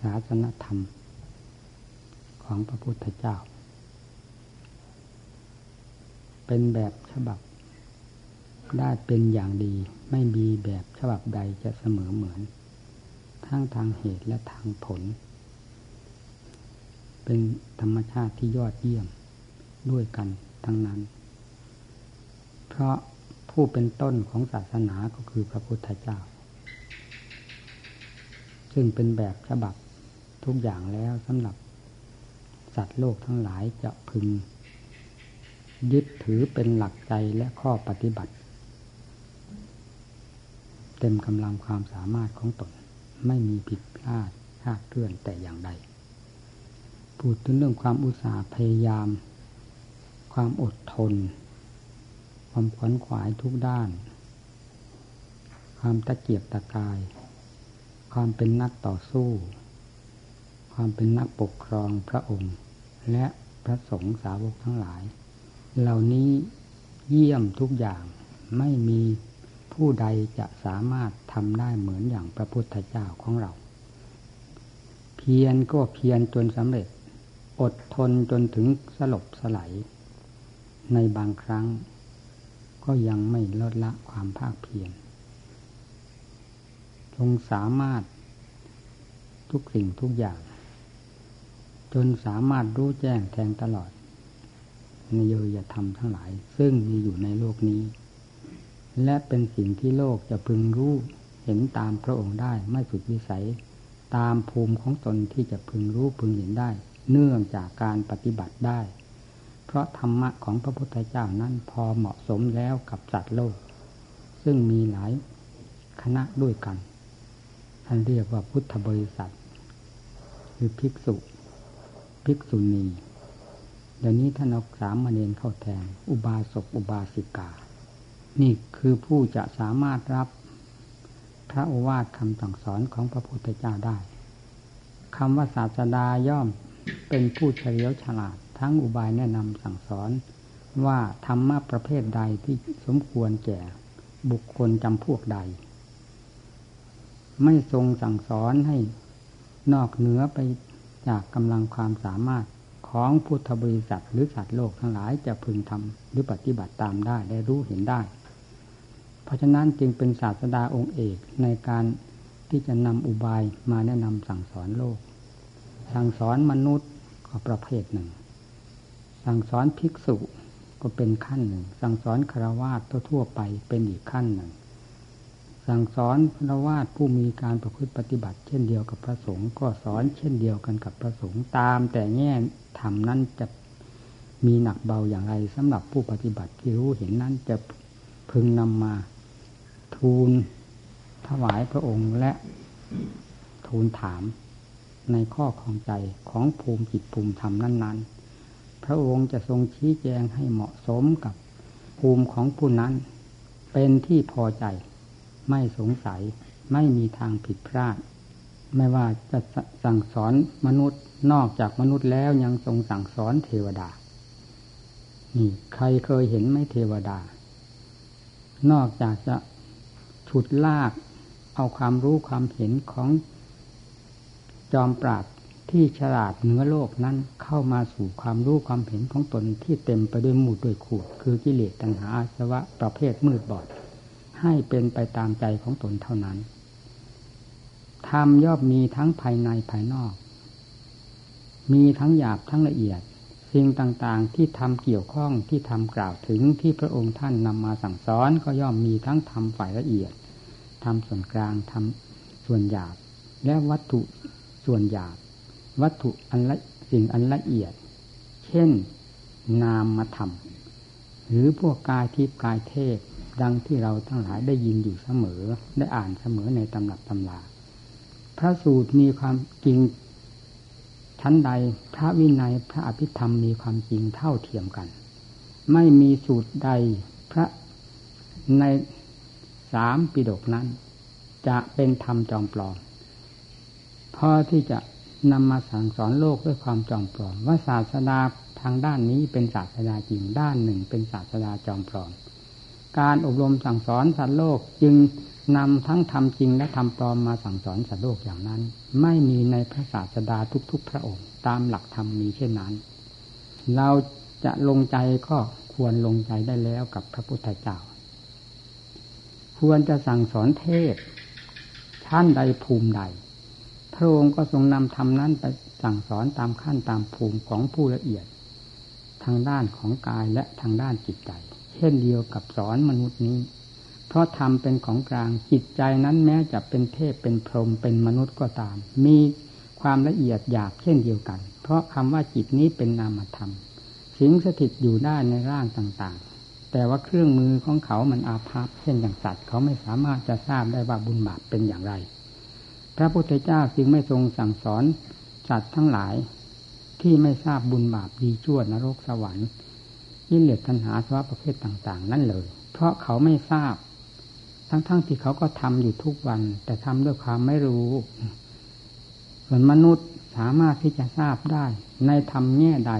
ศาสนธรรม ของพระพุทธเจ้า เป็นแบบฉบับ ได้เป็นอย่างดีไม่มีแบบฉบับใดจะเสมอเหมือน ทั้งทางเหตุและทางผล เป็นธรรมชาติที่ยอดเยี่ยมด้วยกันทั้งนั้น เพราะผู้เป็นต้นของศาสนาก็คือพระพุทธเจ้า ซึ่งเป็นแบบฉบับ ทุกอย่างแล้วสำหรับสัตว์โลกทั้งหลายจะพึง ยึดถือเป็นหลักใจและข้อปฏิบัติ เต็มกำลังความสามารถของตน ไม่มีผิดพลาดคาดเคลื่อนแต่อย่างใดพูดถึงเรื่องความอุตสาห์พยายาม ความอดทน ความขวนขวายทุกด้าน ความตะเกียบตะกาย ความเป็นนักต่อสู้ ความเป็นนักปกครองพระองค์ และพระสงฆ์สาวกทั้งหลาย เหล่านี้เยี่ยมทุกอย่างไม่มีผู้ใดจะสามารถทำได้เหมือนอย่างพระพุทธเจ้าของเรา เพียรก็เพียรจนสำเร็จ อดทนจนถึงสลบสลายในบางครั้ง ก็ยังไม่ลดละความภาคเพียรทรงสามารถทุกสิ่งทุกอย่าง จนสามารถรู้แจ้งแทงตลอดในโยยธรรมทั้งหลาย ซึ่งมีอยู่ในโลกนี้ และเป็นสิ่งที่โลกจะพึงรู้เห็นตามพระองค์ได้ไม่สุดวิสัย ตามภูมิของตนที่จะพึงรู้พึงเห็นได้ เนื่องจากการปฏิบัติได้ เพราะธรรมะของพระพุทธเจ้านั้นพอเหมาะสมแล้วกับสัตว์โลก ซึ่งมีหลายคณะด้วยกันท่านเรียกว่าพุทธบริษัท คือภิกษุ ภิกษุณีเดี๋ยวนี้ท่านเอาสามเณรเข้าแทน อุบาสกอุบาสิกา นี่คือผู้จะสามารถรับพระโอวาทคำสั่งสอนของพระพุทธเจ้าได้คำว่าศาสดาย่อมเป็นผู้เฉลียวฉลาด ทั้งอุบายแนะนำสั่งสอน ว่าธรรมะประเภทใดที่สมควรแก่บุคคลจำพวกใด ไม่ทรงสั่งสอนให้นอกเหนือไป จากกำลังความสามารถของพุทธบริษัทหรือสัตว์โลกทั้งหลายจะพึงทำหรือปฏิบัติตามได้ได้รู้เห็นได้ เพราะฉะนั้นจึงเป็นศาสดาองค์เอกในการที่จะนำอุบายมาแนะนำสั่งสอนโลก สั่งสอนมนุษย์ก็ประเภทหนึ่ง สั่งสอนภิกษุก็เป็นขั้นหนึ่ง สั่งสอนคารวะทั่วไปเป็นอีกขั้นหนึ่ง สั่งสอนพระวาดผู้มีการประพฤติปฏิบัติ เช่นเดียวกับพระสงฆ์ก็สอนเช่นเดียวกันกับพระสงฆ์ตาม แต่แง่ธรรมนั้นจะมีหนักเบาอย่างไรสำหรับผู้ปฏิบัติที่รู้เห็นนั้นจะพึงนำมาทูลถวายพระองค์และทูลถามในข้อของใจของภูมิจิตภูมิธรรมนั้นๆ พระองค์จะทรงชี้แจงให้เหมาะสมกับภูมิของผู้นั้น เป็นที่พอใจ ไม่สงสัยไม่มีทางผิดพลาด ไม่ว่าจะสั่งสอนมนุษย์นอกจากมนุษย์แล้วยังทรงสั่งสอนเทวดา นี่ใครเคยเห็นไม่เทวดา นอกจากจะฉุดลากเอาความรู้ความเห็นของจอมปราดที่ฉลาดเหนือโลกนั้นเข้ามาสู่ความรู้ความเห็นของตนที่เต็มไปด้วยมูดด้วยขูดคือกิเลสตัณหาสวะประเภทมืดบอด ให้เป็นไปตามใจของตนเท่านั้นธรรมย่อมมีทั้งภายในภายนอก มีทั้งหยาบทั้งละเอียด สิ่งต่างๆที่ทำเกี่ยวข้องที่ทำกล่าวถึงที่พระองค์ท่านนำมาสั่งสอนก็ย่อมมีทั้งทำฝ่ายละเอียดทำส่วนกลางทำส่วนหยาบ และวัตถุส่วนหยาบ วัตถุอันละสิ่งอันละเอียด เช่น นามมาหรือพวกกายทิพย์กายเทพ ดังที่เราทั้งหลายได้ยินอยู่เสมอ ได้อ่านเสมอในตำรับตำราพระสูตรมีความจริงชั้นใดพระวินัยพระอภิธรรมมีความจริงเท่าเทียมกัน ไม่มีสูตรใดพระในสามปิฎกนั้น จะเป็นธรรมจอมปลอมพอที่จะนำมาสั่งสอนโลกด้วยความจอมปลอม ว่าศาสนาทางด้านนี้เป็นศาสนาจริงด้านหนึ่งเป็นศาสนาจอมปลอม การอบรมสั่งสอนสัตว์โลกจึงนำทั้งทำจริงและทำปลอมมาสั่งสอนสัตว์โลกอย่างนั้น ไม่มีในพระศาสดาทุก ๆ พระองค์ ตามหลักธรรมมีเช่นนั้น เราจะลงใจก็ควรลงใจได้แล้วกับพระพุทธเจ้า ควรจะสั่งสอนเทศชั้นใดภูมิใด พระองค์ก็ทรงนำธรรมนั้นไปสั่งสอนตามขั้นตามภูมิของผู้ละเอียด ทางด้านของกายและทางด้านจิตใจ เช่นเดียวกับสอนมนุษย์นี้ เพราะธรรมเป็นของกลางจิตใจนั้นแม้จะเป็นเทพเป็นพรหมเป็นมนุษย์ก็ตาม มีความละเอียดหยาบเช่นเดียวกัน เพราะคำว่าจิตนี้เป็นนามธรรมสิงสถิตอยู่ได้ในร่างต่างๆ แต่ว่าเครื่องมือของเขามันอาภัพเช่นอย่างสัตว์เขาไม่สามารถจะทราบได้ว่าบุญบาปเป็นอย่างไร พระพุทธเจ้าจึงไม่ทรงสั่งสอนสัตว์ทั้งหลายที่ไม่ทราบบุญบาปดีชั่วนรกสวรรค์ ยิ่เหลือตัณหาสภาวะประเภทต่าง ๆ นั่นเลย เพราะเขาไม่ทราบ ทั้งๆทที่เขาก็ทำอยู่ทุกวัน แต่ทำด้วยความไม่รู้ ส่วนมนุษย์สามารถที่จะทราบได้ ในธรรมแง่ใด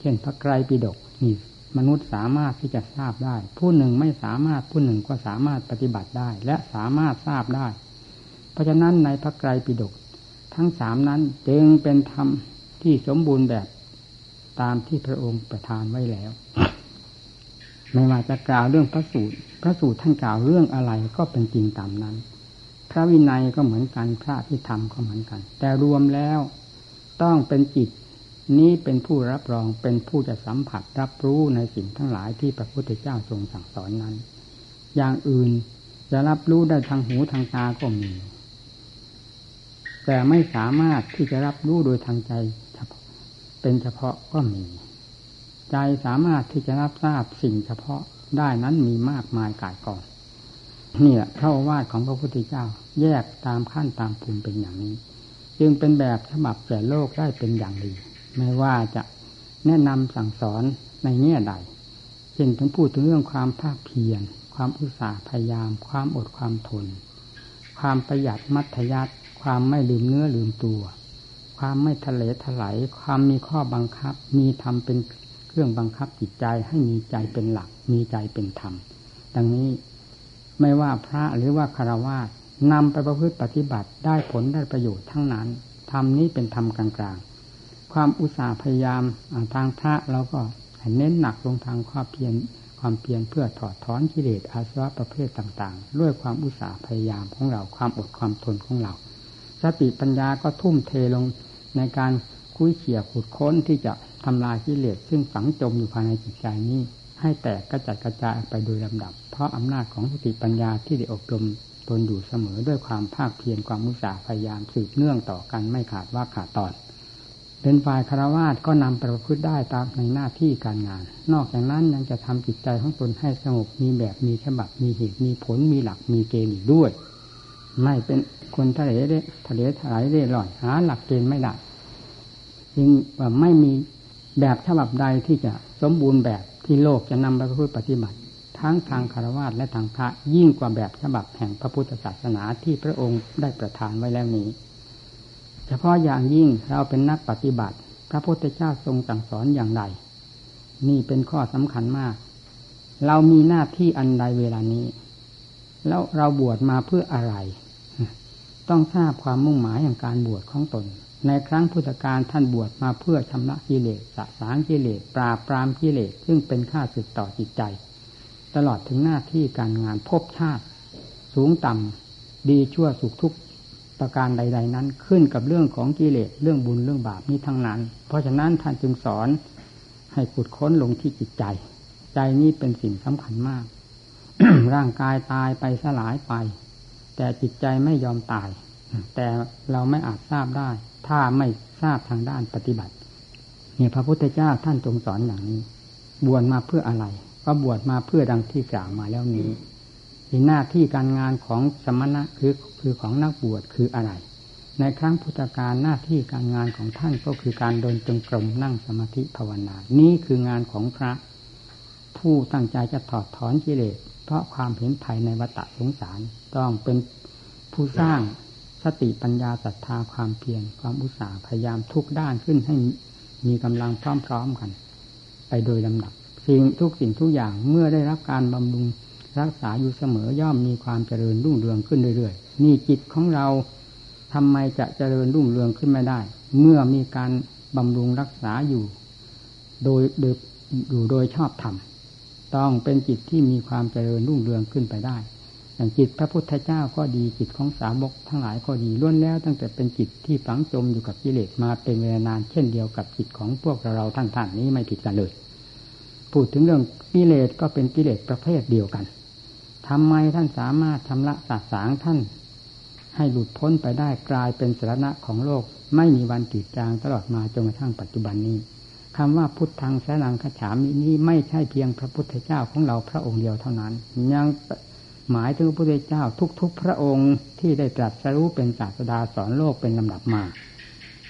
เช่นพระไกรปิฎกนี่มนุษย์สามารถที่จะทราบได้ ผู้หนึ่งไม่สามารถผู้หนึ่งก็สามารถปฏิบัติได้ และสามารถทราบได้ เพราะฉะนั้นในพระไกรปิฎกทั้งสามนั้นจึงเป็นธรรมที่สมบูรณ์แบบ ตามที่พระองค์ประทานไว้แล้ว ไม่ว่าจะกล่าวเรื่องพระสูตร พระสูตรท่านกล่าวเรื่องอะไรก็เป็นจริงตามนั้น พระวินัยก็เหมือนกันพระพิธรรมก็เหมือนกัน แต่รวมแล้วต้องเป็นจิตนี้เป็นผู้รับรองเป็นผู้จะสัมผัสรับรู้ในสิ่งทั้งหลายที่พระพุทธเจ้าทรงสั่งสอนนั้น อย่างอื่นจะรับรู้ได้ทางหูทางตาก็มี แต่ไม่สามารถที่จะรับรู้โดยทางใจ เป็นเฉพาะก็มี ใจสามารถที่จะรับทราบสิ่งเฉพาะได้นั้นมีมากมายกายกองเนี่ยพระวาดของพระพุทธเจ้า แยกตามขั้นตามภูมิเป็นอย่างนี้ จึงเป็นแบบฉบับแก่โลกได้เป็นอย่างดี ไม่ว่าจะแนะนำสั่งสอนในแง่ใดเช่นถึงพูดถึงเรื่องความภาคเพียรความอุตสาห์พยายาม ความอดความทน ความประหยัดมัธยัติความไม่ลืมเนื้อลืมตัว ความไม่ทะเลถลายความมีข้อบังคับ มีธรรมเป็นเครื่องบังคับจิตใจให้มีใจเป็นหลัก มีใจเป็นธรรม ดังนี้ไม่ว่าพระหรือว่าคารวะนำไปประพฤติปฏิบัติได้ผลได้ประโยชน์ทั้งนั้นธรรมนี้เป็นธรรมกลางๆ ความอุตสาห์พยายามทางพระเราก็เน้นหนักลงทางความเพียรความเพียรเพื่อถอดถอนกิเลสอาสวะประเภทต่างๆ ด้วยความอุตสาห์พยายามของเราความอดความทนของเรา สติปัญญาก็ทุ่มเทลง ในการคุยเขี่ยขุดค้นที่จะทำลายกิเลสซึ่งฝังจมอยู่ภายในจิตใจนี้ ให้แตกกระจัดกระจายไปโดยลำดับ เพราะอำนาจของสติปัญญาที่ได้อบรมตนอยู่เสมอด้วยความภาคเพียรความมุสาพยายามสืบเนื่องต่อกันไม่ขาดว่าขาดตอนเป็นฝ่ายคารวาสก็นำประพฤติได้ตามในหน้าที่การงาน นอกจากนั้นยังจะทำจิตใจของตนให้สงบมีแบบมีฉบับมีเหตุมีผลมีหลักมีเกณฑ์ด้วย ไม่เป็นคนทะเลเร่ทะเลถลายเร่ร่อนหาหลักเกณฑ์ไม่ได้จึงว่าไม่มีแบบฉบับใดที่จะสมบูรณ์แบบที่โลกจะนำไปพูดปฏิบัติ ทั้งทางคารวะและทางพระยิ่งกว่าแบบฉบับแห่งพระพุทธศาสนาที่พระองค์ได้ประทานไว้แล้วนี้ เฉพาะอย่างยิ่งเราเป็นนักปฏิบัติ พระพุทธเจ้าทรงสั่งสอนอย่างไร นี่เป็นข้อสำคัญมาก เรามีหน้าที่อันใดเวลานี้ แล้วเราบวชมาเพื่ออะไร ต้องทราบความมุ่งหมายอย่างการบวชของตน ในครั้งพุทธกาลท่านบวชมาเพื่อชำระกิเลสสะสางกิเลส ปราบปรามกิเลส ซึ่งเป็นข้าศึกต่อจิตใจ ตลอดถึงหน้าที่การงานพบชาติ สูงต่ำดีชั่วสุขทุกประการใด ๆ นั้น ขึ้นกับเรื่องของกิเลสเรื่องบุญเรื่องบาปนี้ทั้งนั้น เพราะฉะนั้นท่านจึงสอนให้ขุดค้นลงที่จิตใจ ใจนี้เป็นสิ่งสำคัญมาก ร่างกายตายไปสลายไป แต่จิตใจไม่ยอมตาย แต่เราไม่อาจทราบได้ ถ้าไม่ทราบทางด้านปฏิบัติเนี่ยพระพุทธเจ้าท่านทรงสอนอย่างนี้ บวชมาเพื่ออะไร ก็บวชมาเพื่อดังที่กล่าวมาแล้วนี้หน้าที่การงานของสมณะคือคือของนักบวชคืออะไร ในครั้งพุทธกาลหน้าที่การงานของท่านก็คือการเดินจงกรมนั่งสมาธิภาวนา นี่คืองานของพระ ผู้ตั้งใจจะถอดถอนกิเลส เพราะความเห็นภัยในวัฏสงสารต้องเป็นผู้สร้างสติปัญญาศรัทธาความเพียรความอุตสาห์พยายามทุกด้านขึ้นให้มีกำลังพร้อมๆกัน ไปโดยลำดับสิ่งทุกสิ่งทุกอย่างเมื่อได้รับการบำรุงรักษาอยู่เสมอย่อมมีความเจริญรุ่งเรืองขึ้นเรื่อยๆนี่จิตของเราทำไมจะเจริญรุ่งเรืองขึ้นไม่ได้ เมื่อมีการบำรุงรักษาอยู่ โดยโดยอยู่โดยชอบธรรม ต้องเป็นจิตที่มีความเจริญรุ่งเรืองขึ้นไปได้ อย่างจิตพระพุทธเจ้าก็ดีจิตของสาวกทั้งหลายก็ดีล้วนแล้ว ตั้งแต่เป็นจิตที่ฝังจมอยู่กับกิเลสมาเป็นเวลานานเช่นเดียวกับจิตของพวกเราท่านท่านนี้ไม่ผิดกันเลย พูดถึงเรื่องกิเลสก็เป็นกิเลสประเภทเดียวกันทำไมท่านสามารถชำระสาสางท่าน ให้หลุดพ้นไปได้กลายเป็นสาระของโลก ไม่มีวันจืดจางตลอดมาจนกระทั่งปัจจุบันนี้ คำว่าพุทธังแสนังขฉามินี้ไม่ใช่เพียงพระพุทธเจ้าของเราพระองค์เดียวเท่านั้น ยังหมายถึงพระพุทธเจ้าทุก ๆ พระองค์ที่ได้ตรัสรู้เป็นศาสดาสอนโลกเป็นลำดับมา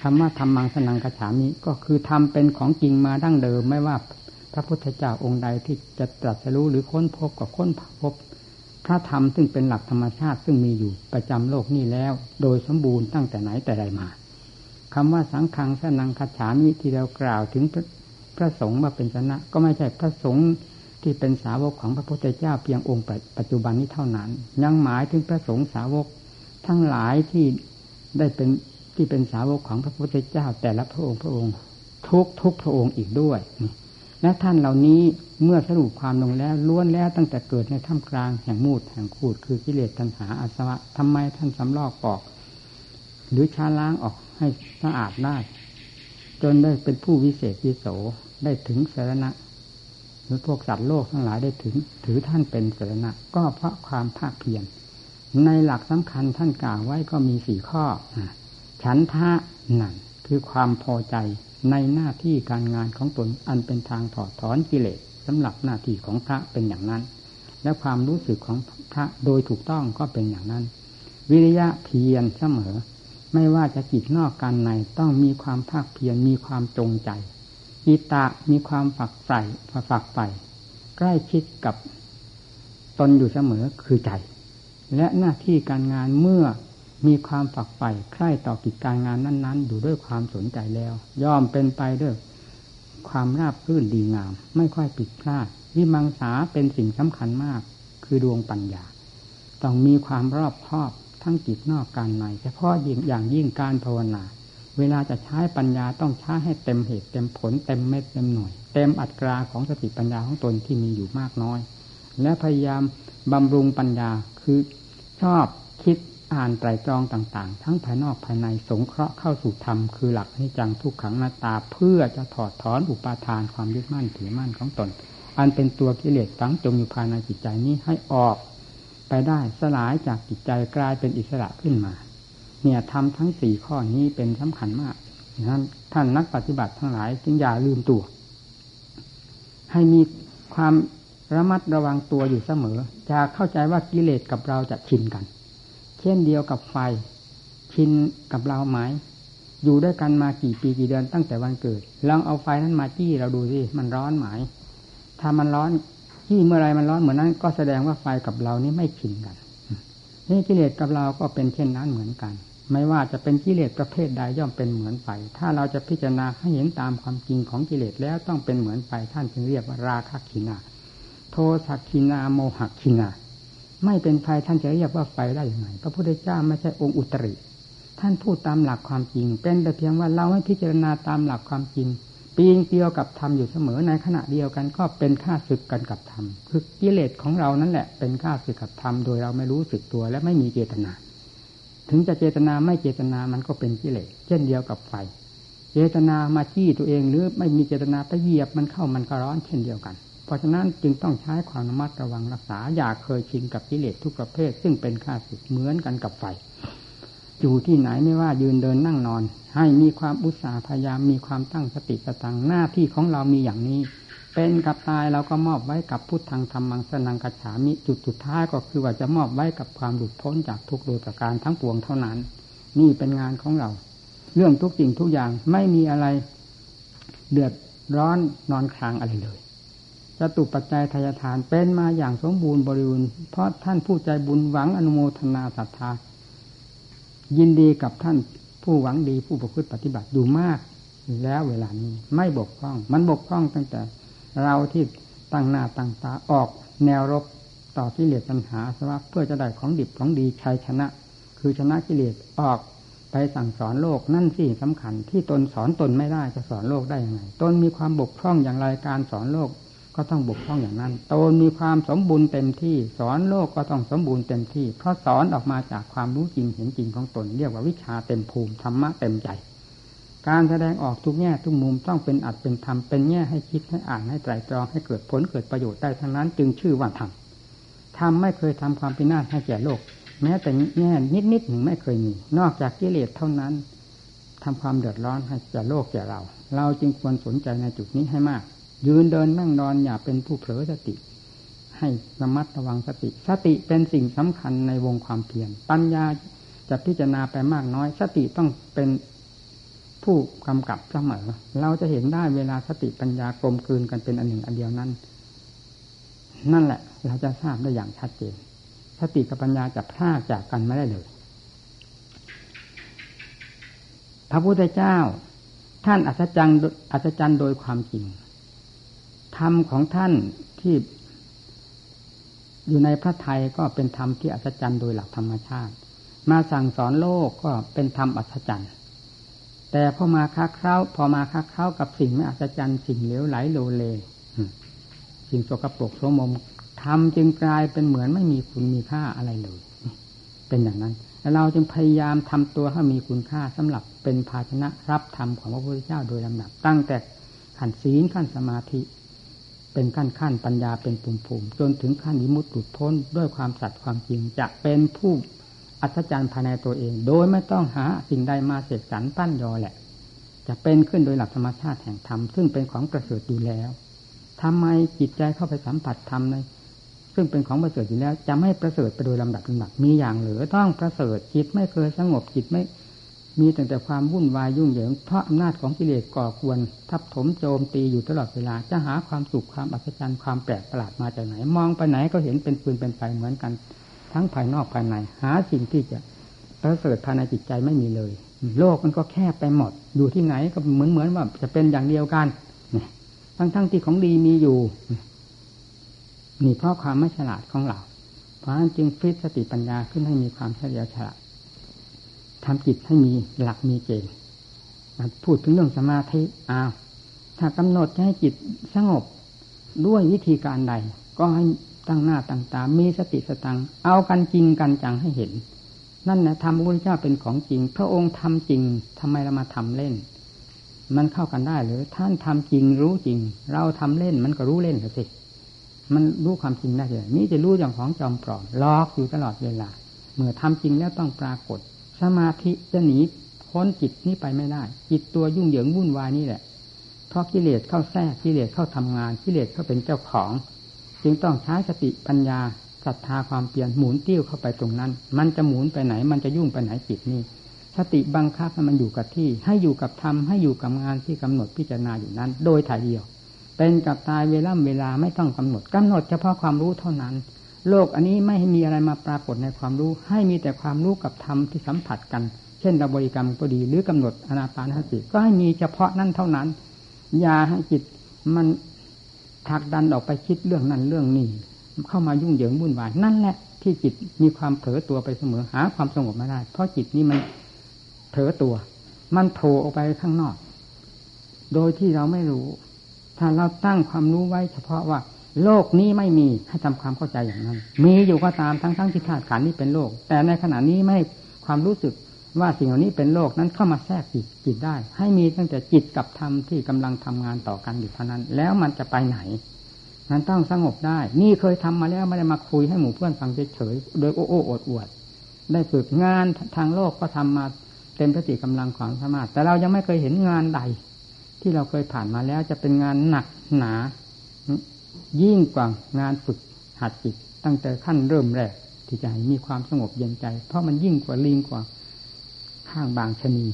คำว่าธรรมังสนังขฉามิก็คือทำเป็นของจริงมาดั้งเดิม ไม่ว่าพระพุทธเจ้าองค์ใดที่จะตรัสรู้หรือค้นพบกับค้นพบ พระธรรมซึ่งเป็นหลักธรรมชาติซึ่งมีอยู่ประจำโลกนี้แล้ว โดยสมบูรณ์ตั้งแต่ไหนแต่ใดมา คำว่าสังฆังสนังคาฉามิที่เรากล่าวถึงพระสงฆ์มาเป็นชนะ ก็ไม่ใช่พระสงฆ์ที่เป็นสาวกของพระพุทธเจ้าเพียงองค์ปัจจุบันนี้เท่านั้น ยังหมายถึงพระสงฆ์สาวก ทั้งหลายที่ได้เป็นที่เป็นสาวกของพระพุทธเจ้า แต่ละพระองค์พระองค์ ทุกทุกพระองค์อีกด้วยและท่านเหล่านี้เมื่อสรุปความลงแล้วล้วนแล้วตั้งแต่เกิดในท่ามกลางแห่งมูดแห่งขูดคือกิเลสตัณหาอาสวะทำไมท่านสำลอกออก หรือชาล้างออก ให้สะอาดได้ จนได้เป็นผู้วิเศษวิโสได้ถึงสารณะหรือพวกสัตว์โลกทั้งหลายได้ถึง ถือท่านเป็นสารณะ ก็เพราะความภาคเพียรในหลักสำคัญท่านกล่าวไว้ก็มีสี่ข้อฉันทะนั่นคือความพอใจในหน้าที่การงานของตนอันเป็นทางถอดถอนกิเลสสำหรับหน้าที่ของพระเป็นอย่างนั้น และความรู้สึกของพระโดยถูกต้องก็เป็นอย่างนั้น วิริยะเพียรเสมอ ไม่ว่าจะจิตนอกการในต้องมีความภาคเพียรมีความจงใจอิตะมีความฝักใฝ่ฝักใฝ่ใกล้ชิดกับตนอยู่เสมอคือใจ และหน้าที่การงานเมื่อมีความฝักใฝ่ใคร่ต่อกิจการงานนั้น ๆ อยู่ด้วยความสนใจแล้ว ย่อมเป็นไปด้วยความราบรื่นดีงาม ไม่ค่อยผิดพลาด วิมังสาเป็นสิ่งสำคัญมาก คือดวงปัญญา ต้องมีความรอบคอบ ทั้งจิตนอกการในเฉพาะยิ่งอย่างยิ่งการภาวนา เวลาจะใช้ปัญญาต้องใช้ให้เต็มเหตุเต็มผลเต็มเม็ดเต็มหน่วย เต็มอัตราของสติปัญญาของตนที่มีอยู่มากน้อย และพยายามบำรุงปัญญาคือชอบคิดอ่านไตรตรองต่างๆ ทั้งภายนอกภายในสงเคราะห์เข้าสู่ธรรมคือหลักนิจังทุกขังนาตา เพื่อจะถอดถอนอุปาทานความยึดมั่นถือมั่นของตน อันเป็นตัวกิเลสฝังจมอยู่ภายในจิตใจนี้ให้ออก ไปได้สลายจากจิตใจกลายเป็นอิสระขึ้นมา เนี่ยทำทั้งสี่ข้อนี้เป็นสำคัญมากนั้นท่านนักปฏิบัติทั้งหลายจึงอย่าลืมตัว ให้มีความระมัดระวังตัวอยู่เสมอ จะเข้าใจว่ากิเลสกับเราจะชินกัน เช่นเดียวกับไฟ ชินกับเราไหมอยู่ด้วยกันมากี่ปีกี่เดือนตั้งแต่วันเกิดลองเอาไฟนั้นมาจี้เราดูสิมันร้อนไหมถ้ามันร้อน ที่เมื่อไรมันร้อนเหมือนนั้น ก็แสดงว่าไฟกับเรานี่ไม่ชินกัน นี่กิเลสกับเราก็เป็นเช่นนั้นเหมือนกัน ไม่ว่าจะเป็นกิเลสประเภทใดย่อมเป็นเหมือนไฟถ้าเราจะพิจารณาให้เห็นตามความจริงของกิเลสแล้วต้องเป็นเหมือนไฟท่านจึงเรียกว่าราคะขีนาโทสักขีนาโมหขีนาไม่เป็นไฟท่านจะเรียกว่าไฟได้อย่างไรพระพุทธเจ้าไม่ใช่องค์อุตริ ท่านพูดตามหลักความจริง เป็นแต่เพียงว่าเราไม่พิจารณาตามหลักความจริง ปีงเดียวกับธรรมอยู่เสมอในขณะเดียวกันก็เป็นค่าศึกกันกับธรรมคือกิเลสของเรานั่นแหละเป็นค่าศึกกับธรรมโดยเราไม่รู้สึกตัวและไม่มีเจตนา ถึงจะเจตนาไม่เจตนามันก็เป็นกิเลสเช่นเดียวกับไฟ เจตนามาจี้ตัวเองหรือไม่มีเจตนาไปเหยียบมันเข้ามันก็ร้อนเช่นเดียวกัน เพราะฉะนั้นจึงต้องใช้ความระมัดระวังรักษาอย่าเคยชินกับกิเลสทุกประเภท ซึ่งเป็นค่าศึกเหมือนกันกับไฟ อยู่ที่ไหนไม่ว่ายืนเดินนั่งนอน ให้มีความอุตสาห์พยายามมีความตั้งสติสตังหน้าที่ของเรามีอย่างนี้ เป็นกับตายเราก็มอบไว้กับพุทธังธรรมังสนังกัจฉามิจุดสุดท้ายก็คือว่าจะมอบไว้กับความหลุดพ้นจากทุกโดยประการทั้งปวงเท่านั้น นี่เป็นงานของเรา เรื่องทุกสิ่งทุกอย่างไม่มีอะไร เดือดร้อนนอนคลางอะไรเลยจตุปัจจัยทายทานเป็นมาอย่างสมบูรณ์บริบูรณ์เพราะท่านผู้ใจบุญหวังอนุโมทนาศรัทธา ยินดีกับท่านผู้หวังดีผู้ประพฤติปฏิบัติอยู่มากแล้วเวลานี้ไม่บกพร่อง มันบกพร่องตั้งแต่เราที่ตั้งหน้าตั้งตาออกแนวรบต่อกิเลสปัญหาสว่าเพื่อจะได้ของดิบของดีชัยชนะ คือชนะกิเลสออกไปสั่งสอนโลกนั่นสิสำคัญ ที่ตนสอนตนไม่ได้จะสอนโลกได้ยังไงตนมีความบกพร่องอย่างไรการสอนโลก ก็ต้องบกพร่องอย่างนั้นตนมีความสมบูรณ์เต็มที่ สอนโลกก็ต้องสมบูรณ์เต็มที่ เพราะสอนออกมาจากความรู้จริงเห็นจริงของตนเรียกว่าวิชาเต็มภูมิธรรมะเต็มใจ การแสดงออกทุกแง่ทุกมุมต้องเป็นอัดเป็นธรรมเป็นแง่ให้คิดให้อ่านให้ไตรตรองให้เกิดผลเกิดประโยชน์ได้ทั้งนั้น จึงชื่อว่าธรรมธรรมไม่เคยทำความพินาศให้แก่โลก แม้แต่แง่นิดนิดหนึ่งไม่เคยมี นอกจากกิเลสเท่านั้นทำความเดือดร้อนให้แก่โลกแก่เรา เราจึงควรสนใจในจุดนี้ให้มาก ยืนเดินนั่งนอนอย่าเป็นผู้เผลอสติ ให้ระมัดระวังสติ สติเป็นสิ่งสำคัญในวงความเพียรปัญญาจะพิจารณาไปมากน้อย สติต้องเป็นผู้กำกับเสมอเราจะเห็นได้เวลาสติปัญญากลมกลืนกันเป็นอันหนึ่งอันเดียวนั้น นั่นแหละ เราจะทราบได้อย่างชัดเจนสติกับปัญญาจะพลากจากกันไม่ได้เลย พระพุทธเจ้า ท่านอัศจรรย์อัศจรรย์โดยความจริง ธรรมของท่านที่อยู่ในพระไทยก็เป็นธรรมที่อัศจรรย์โดยหลักธรรมชาติ มาสั่งสอนโลกก็เป็นธรรมอัศจรรย์แต่พอมาค้าเคล้าพอมาค้าเคล้ากับสิ่งไม่อัศจรรย์สิ่งเหลวไหลโลเลสิ่งสกปรกโสมมธรรมจึงกลายเป็นเหมือนไม่มีคุณมีค่าอะไรเลย เป็นอย่างนั้น แล้วเราจึงพยายามทำตัวให้มีคุณค่าสำหรับเป็นภาชนะรับธรรมของพระพุทธเจ้าโดยลำดับ ตั้งแต่ขั้นศีลขั้นสมาธิ เป็นขั้นขั้นปัญญาเป็นปุ่มปุ่มจนถึงขั้นวิมุตติหลุดพ้นด้วยความสัตย์ความจริงจะเป็นผู้อัศจรรย์ภายในตัวเอง โดยไม่ต้องหาสิ่งใดมาเสกสรรปั้นยอแหละ จะเป็นขึ้นโดยหลักธรรมชาติแห่งธรรมซึ่งเป็นของประเสริฐอยู่แล้วทำไมจิตใจเข้าไปสัมผัสธรรมในซึ่งเป็นของประเสริฐอยู่แล้ว จะไม่ประเสริฐไปโดยลำดับลำดับมีอย่างเหลือต้องประเสริฐจิตไม่เคยสงบจิตไม่ มีแต่แต่ความวุ่นวายยุ่งเหยิงเพราะอำนาจของกิเลสก่อควรทับถมโจมตีอยู่ตลอดเวลา จะหาความสุขความอัศจรรย์ความแปลกประหลาดมาจากไหน มองไปไหนก็เห็นเป็นปืนเป็นไฟเหมือนกัน ทั้งภายนอกภายใน หาสิ่งที่จะประเสริฐภายในจิตใจไม่มีเลย โลกมันก็แคบไปหมด อยู่ที่ไหนก็เหมือนเหมือนว่าจะเป็นอย่างเดียวกันทั้งทั้งที่ของดีมีอยู่นี่เพราะความไม่ฉลาดของเรา เพราะฉะนั้นจึงฟิตสติปัญญาขึ้นให้มีความเฉลียวฉลาด ทำจิตให้มีหลักมีเกณฑ์พูดถึงเรื่องสมาธิอ้าวถ้ากำหนดจะให้จิตสงบด้วยวิธีการใด ก็ให้ตั้งหน้าตั้งตา มีสติสตัง เอากันจริงกันจังให้เห็น นั่นแหละธรรมพระพุทธเจ้าเป็นของจริง พระองค์ทำจริงทำไมเรามาทำเล่น มันเข้ากันได้หรือท่านทำจริงรู้จริง เราทำเล่นมันก็รู้เล่นสิมันรู้ความจริงได้เลยนี่จะรู้อย่างของจอมปลอมลอกอยู่ตลอดเวลา เมื่อทำจริงแล้วต้องปรากฏ สมาธิจะหนีพ้นจิตนี้ไปไม่ได้ จิตตัวยุ่งเหยิงวุ่นวายนี่แหละ เพราะกิเลสเข้าแทรกกิเลสเข้าทำงานกิเลสเข้าเป็นเจ้าของ จึงต้องใช้สติปัญญาศรัทธาความเปลี่ยนหมุนติ้วเข้าไปตรงนั้น มันจะหมุนไปไหน มันจะยุ่งไปไหนจิตนี้ สติบังคับให้มันอยู่กับที่ ให้อยู่กับธรรมให้อยู่กับงานที่กำหนดพิจารณาอยู่นั้น โดยถ่ายเดียว เป็นกับตายเวลาเวลาไม่ต้องกำหนดกำหนดเฉพาะความรู้เท่านั้น โลกอันนี้ไม่มีอะไรมาปรากฏในความรู้ ให้มีแต่ความรู้กับธรรมที่สัมผัสกัน เช่นเราบริกรรมก็ดีหรือกำหนดอนาปานสติก็ให้มีเฉพาะนั่นเท่านั้น อย่าให้จิตมันถักดันออกไปคิดเรื่องนั้นเรื่องนี้ เข้ามายุ่งเหยิงวุ่นวายนั่นแหละที่จิตมีความเผลอตัวไปเสมอหาความสงบไม่ได้ เพราะจิตนี้มันเผลอตัว มันโผล่ออกไปข้างนอก โดยที่เราไม่รู้ ถ้าเราตั้งความรู้ไว้เฉพาะว่า โลกนี้ไม่มีให้ทำความเข้าใจอย่างนั้น มีอยู่ก็ตามทั้งทั้งที่ธาตุขันนี้เป็นโลก แต่ในขณะนี้ไม่ความรู้สึกว่าสิ่งเหล่านี้เป็นโลกนั้นเข้ามาแทรกจิตจิตได้ ให้มีตั้งแต่จิตกับธรรมที่กำลังทำงานต่อกันอยู่เท่านั้น แล้วมันจะไปไหนนั้นต้องสงบได้ นี่เคยทำมาแล้วไม่ได้มาคุยให้หมู่เพื่อนฟังเฉยๆโดยโอ้โอ้อดอวด ได้ฝึกงานทางโลกก็ทำมาเต็มสติกำลังของสามารถแต่เรายังไม่เคยเห็นงานใด ที่เราเคยผ่านมาแล้วจะเป็นงานหนักหนา ยิ่งกว่างานฝึกหัดจิตตั้งแต่ขั้นเริ่มแรกที่จะให้มีความสงบเย็นใจ เพราะมันยิ่งกว่าลิงกว่าข้างบางชนี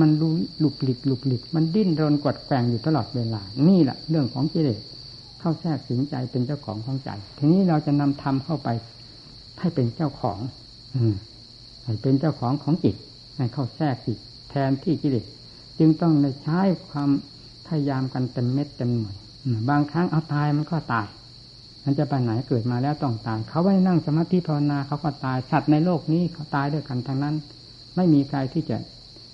มันรู้หลุกหลิกหลุกหลิก มันดิ้นรนกดแกงอยู่ตลอดเวลา นี่แหละเรื่องของกิเลสเข้าแทรกสิงใจเป็นเจ้าของของใจ ทีนี้เราจะนำธรรมเข้าไปให้เป็นเจ้าของ อืมให้เป็นเจ้าของของจิตให้เข้าแทรกจิตแทนที่กิเลสจึงต้องใช้ความพยายามกันเต็มเม็ดเต็มหน่วย บางครั้งเอาตายมันก็ตาย มันจะไปไหนเกิดมาแล้วต้องตาย เขาไม่นั่งสมาธิภาวนาเขาก็ตาย สัตว์ในโลกนี้เขาตายด้วยกันทั้งนั้น ไม่มีใครที่จะ